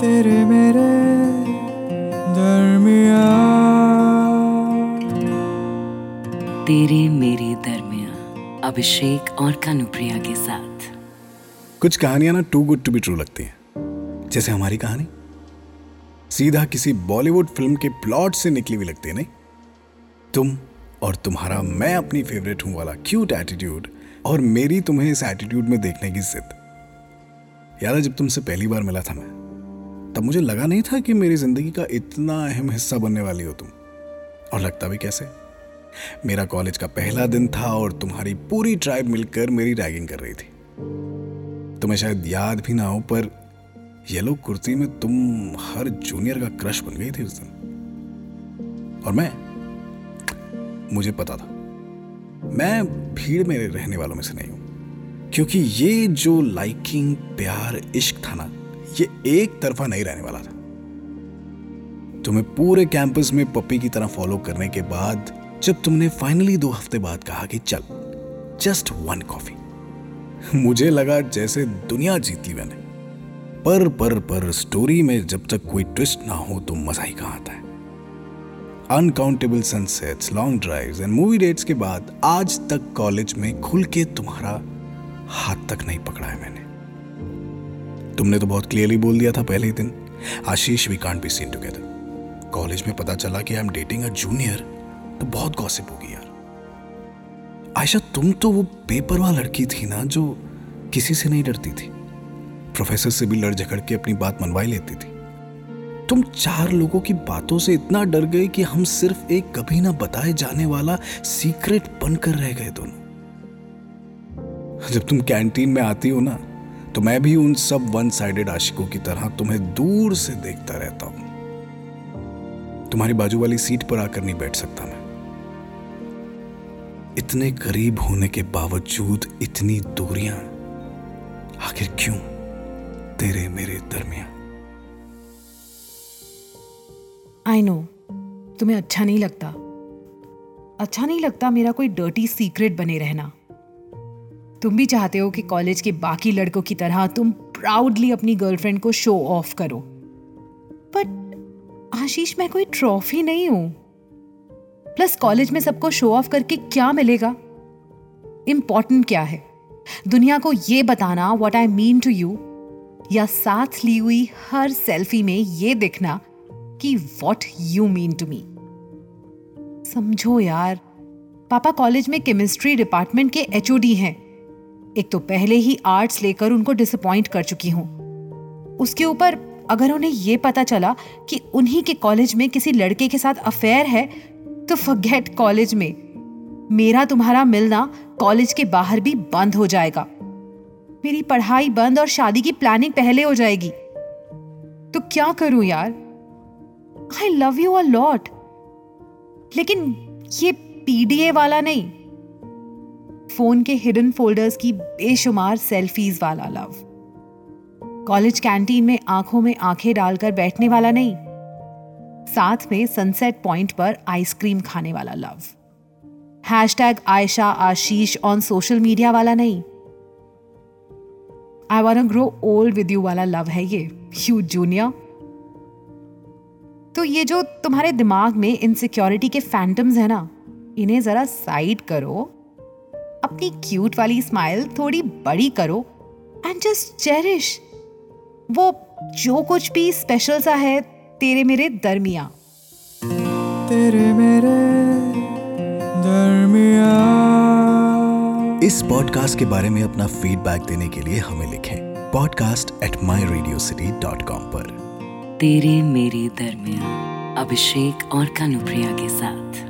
तेरे मेरे दरमिया तेरे मेरे दरमिया अभिषेक और कानुप्रिया के साथ। कुछ कहानियाँ ना too good to be true लगती हैं। जैसे हमारी कहानी। सीधा किसी बॉलीवुड फ़िल्म के प्लॉट से निकली हुई लगती है नहीं? तुम और तुम्हारा मैं अपनी फेवरेट हूँ वाला क्यूट एटीट्यूड और मेरी तुम्हें इस एटीट्यूड में देखने की जिद। याद है जब तुमसे पहली बार मिला था मैं तब मुझे लगा नहीं था कि मेरी ज़िंदगी का इतना अहम हिस्सा बनने वाली हो तुम। और लगता भी कैसे? मेरा कॉलेज का पहला दिन था और तुम्हारी पूरी ट्राइब मिलकर मेरी रैगिंग कर रही थी। तुम्हें शायद याद भी ना हो, पर येलो कुर्ती में तुम हर जूनियर का क्रश बन गई थी उस दिन। और मैं, मुझे पता था, मैं भीड़ में रहने वालों में से नहीं हूँ, क्योंकि ये जो लाइकिंग प्यार, इश्क था ना ये एक तरफा नहीं रहने वाला था। तुम्हें पूरे कैंपस में पप्पी की तरह फॉलो करने के बाद, जब तुमने फाइनली दो हफ़्ते बाद कहा कि चल जस्ट वन कॉफ़ी मुझे लगा जैसे दुनिया जीत ली मैंने। पर पर पर स्टोरी में जब तक कोई ट्विस्ट ना हो तो मज़ा ही कहाँ आता है। Uncountable sunsets long drives and movie dates के बाद आज तक कॉलेज में खुल के तुम्हारा हाथ तक नहीं पकड़ा है मैंने। तुमने तो बहुत क्लियरली बोल दिया था पहले ही दिन। Ashish we can't be seen together college में पता चला कि I am dating a junior तो बहुत गॉसिप होगी यार। आयशा, तुम तो वो बेपरवाह लड़की थी ना जो किसी से नहीं डरती थी। प्रोफेसर से भी लड़ झगड़ के अपनी बात मनवाई लेती थी। तुम चार लोगों की बातों से इतना डर गए कि हम सिर्फ़ एक कभी ना बताए जाने वाला सीक्रेट बनकर रह गए दोनों। जब तुम कैंटीन में आती हो ना तो मैं भी उन सब वन साइडेड आशिकों की तरह तुम्हें दूर से देखता रहता हूँ। तुम्हारी बाजू वाली सीट पर आकर नहीं बैठ सकता मैं। इतने करीब होने के बावजूद इतनी दूरियाँ, आखिर क्यों तेरे मेरे दरमिया आई नो तुम्हें अच्छा नहीं लगता। अच्छा नहीं लगता मेरा कोई डर्टी सीक्रेट बने रहना। तुम भी चाहते हो कि कॉलेज के बाकी लड़कों की तरह तुम प्राउडली अपनी गर्लफ्रेंड को शो ऑफ़ करो। बट आशीष, मैं कोई ट्रॉफी नहीं हूँ। प्लस कॉलेज में सबको शो ऑफ़ करके क्या मिलेगा? इंपॉर्टेंट क्या है? दुनिया को ये बताना what I mean to you या साथ ली हुई हर सेल्फी में ये दिखना कि what you mean to me समझो यार, पापा कॉलेज में केमिस्ट्री डिपार्टमेंट के एचओडी हैं। एक तो पहले ही आर्ट्स लेकर उनको डिसअपॉइंट कर चुकी हूँ। उसके ऊपर अगर उन्हें यह पता चला कि उन्हीं के कॉलेज में किसी लड़के के साथ अफेयर है तो फॉरगेट कॉलेज में। मेरा तुम्हारा मिलना कॉलेज के बाहर भी बंद हो जाएगा। मेरी पढ़ाई बंद और शादी की प्लानिंग पहले हो जाएगी। तो क्या करूँ यार? I love you a lot लेकिन ये पीडीए वाला नहीं। फ़ोन के हिडन फोल्डर्स की बेशुमार सेल्फीज वाला लव कॉलेज कैंटीन में आँखों में आँखें डालकर बैठने वाला नहीं. साथ में सनसेट पॉइंट पर आइसक्रीम खाने वाला love hashtag Ayesha Ashish on social media वाला नहीं. I want grow old with you वाला लव है ये यू जूनियर तो ये जो तुम्हारे दिमाग में इनसिक्योरिटी के फैंटम्स है ना, इन्हें जरा साइड करो अपनी क्यूट वाली स्माइल थोड़ी बड़ी करो एंड जस्ट चेरिश वो जो कुछ भी स्पेशल सा है तेरे मेरे दरमिया। तेरे मेरे दरमिया। इस पॉडकास्ट के बारे में अपना फीडबैक देने के लिए हमें लिखें podcast at my radio city dot com पर। तेरे मेरे दरमिया अभिषेक और कानुप्रिया के साथ।